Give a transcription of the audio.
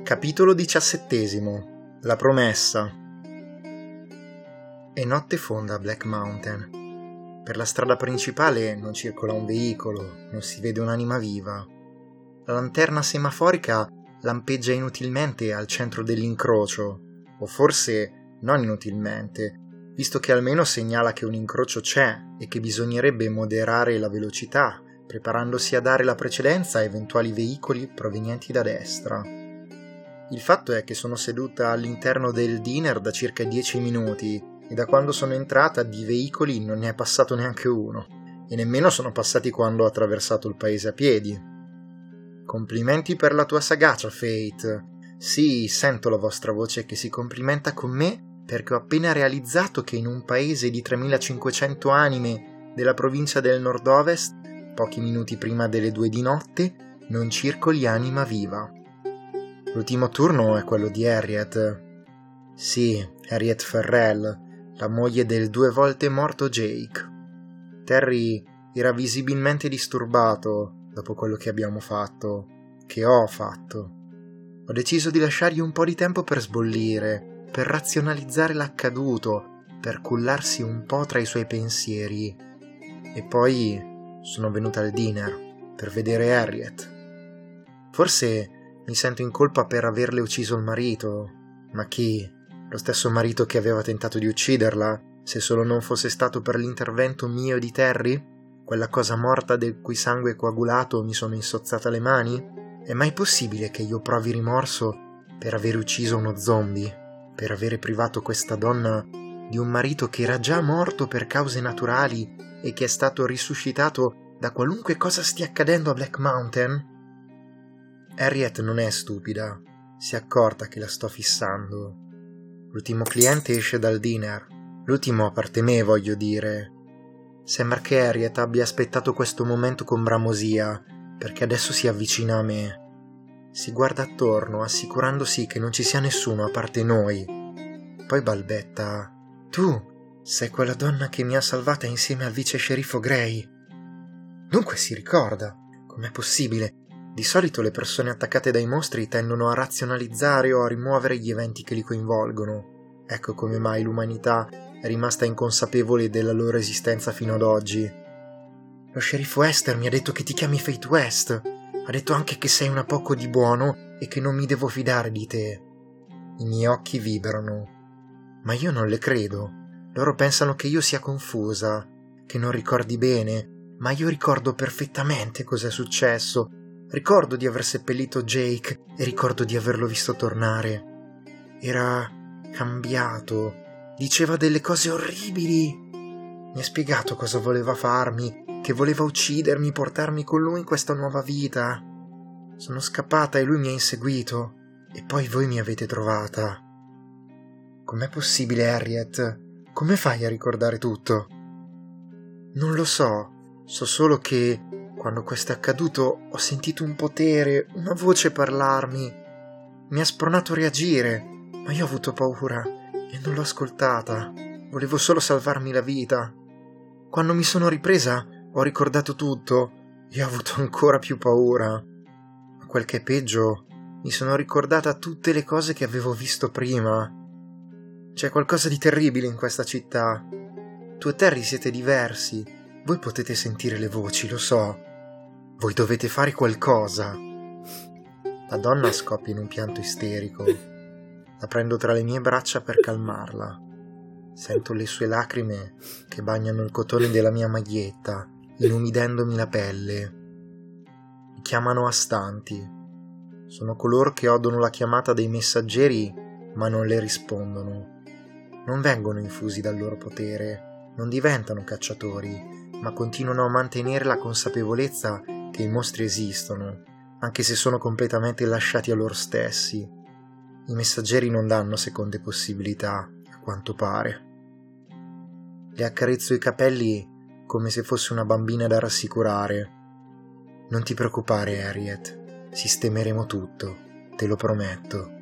Capitolo diciassettesimo La promessa È notte fonda a Black Mountain. Per la strada principale non circola un veicolo, non si vede un'anima viva. La lanterna semaforica lampeggia inutilmente al centro dell'incrocio, o forse non inutilmente, visto che almeno segnala che un incrocio c'è e che bisognerebbe moderare la velocità, preparandosi a dare la precedenza a eventuali veicoli provenienti da destra. Il fatto è che sono seduta all'interno del diner da circa 10 minuti e da quando sono entrata di veicoli non ne è passato neanche uno, e nemmeno sono passati quando ho attraversato il paese a piedi. Complimenti per la tua sagacia, Fate. Sì, sento la vostra voce che si complimenta con me perché ho appena realizzato che in un paese di 3500 anime della provincia del nord-ovest, pochi minuti prima delle due di notte, non circoli anima viva. L'ultimo turno è quello di Harriet. Sì, Harriet Ferrell, la moglie del due volte morto Jake. Terry era visibilmente disturbato dopo quello che abbiamo fatto, che ho fatto. Ho deciso di lasciargli un po' di tempo per sbollire, per razionalizzare l'accaduto, per cullarsi un po' tra i suoi pensieri. E poi sono venuta al dinner per vedere Harriet. Forse mi sento in colpa per averle ucciso il marito, ma chi? Lo stesso marito che aveva tentato di ucciderla, se solo non fosse stato per l'intervento mio di Terry? Quella cosa morta del cui sangue coagulato mi sono insozzata le mani? È mai possibile che io provi rimorso per aver ucciso uno zombie? per avere privato questa donna di un marito che era già morto per cause naturali e che è stato risuscitato da qualunque cosa stia accadendo a Black Mountain? Harriet non è stupida, si è accorta che la sto fissando. L'ultimo cliente esce dal dinner, l'ultimo a parte me, voglio dire. Sembra che Harriet abbia aspettato questo momento con bramosia, perché adesso si avvicina a me. Si guarda attorno, assicurandosi che non ci sia nessuno a parte noi. Poi balbetta: Tu sei quella donna che mi ha salvata insieme al vice sceriffo Gray. Dunque si ricorda. Com'è possibile? Di solito le persone attaccate dai mostri tendono a razionalizzare o a rimuovere gli eventi che li coinvolgono. Ecco come mai l'umanità è rimasta inconsapevole della loro esistenza fino ad oggi. Lo sceriffo Esther mi ha detto che ti chiami Fate West. Ha detto anche che sei una poco di buono e che non mi devo fidare di te. I miei occhi vibrano. Ma io non le credo. Loro pensano che io sia confusa, che non ricordi bene, ma io ricordo perfettamente cos'è successo. Ricordo di aver seppellito Jake e ricordo di averlo visto tornare. Era cambiato. Diceva delle cose orribili. Mi ha spiegato cosa voleva farmi che voleva uccidermi, portarmi con lui in questa nuova vita. Sono scappata e lui mi ha inseguito, e poi voi mi avete trovata. Com'è possibile, Harriet? Come fai a ricordare tutto? Non lo so, so solo che quando questo è accaduto ho sentito un potere, una voce parlarmi. Mi ha spronato a reagire, ma io ho avuto paura e non l'ho ascoltata. Volevo solo salvarmi la vita. Quando mi sono ripresa, ho ricordato tutto e ho avuto ancora più paura. Ma quel che è peggio, mi sono ricordata tutte le cose che avevo visto prima. C'è qualcosa di terribile in questa città. Tu e Terry siete diversi. Voi potete sentire le voci, lo so. Voi dovete fare qualcosa. La donna scoppia in un pianto isterico. La prendo tra le mie braccia per calmarla. Sento le sue lacrime che bagnano il cotone della mia maglietta inumidendomi la pelle. Mi chiamano astanti. Sono coloro che odono la chiamata dei messaggeri ma non le rispondono. Non vengono infusi dal loro potere, non diventano cacciatori, ma continuano a mantenere la consapevolezza che i mostri esistono, anche se sono completamente lasciati a loro stessi. I messaggeri non danno seconde possibilità, a quanto pare. Le accarezzo i capelli come se fosse una bambina da rassicurare. Non ti preoccupare, Harriet, sistemeremo tutto, te lo prometto.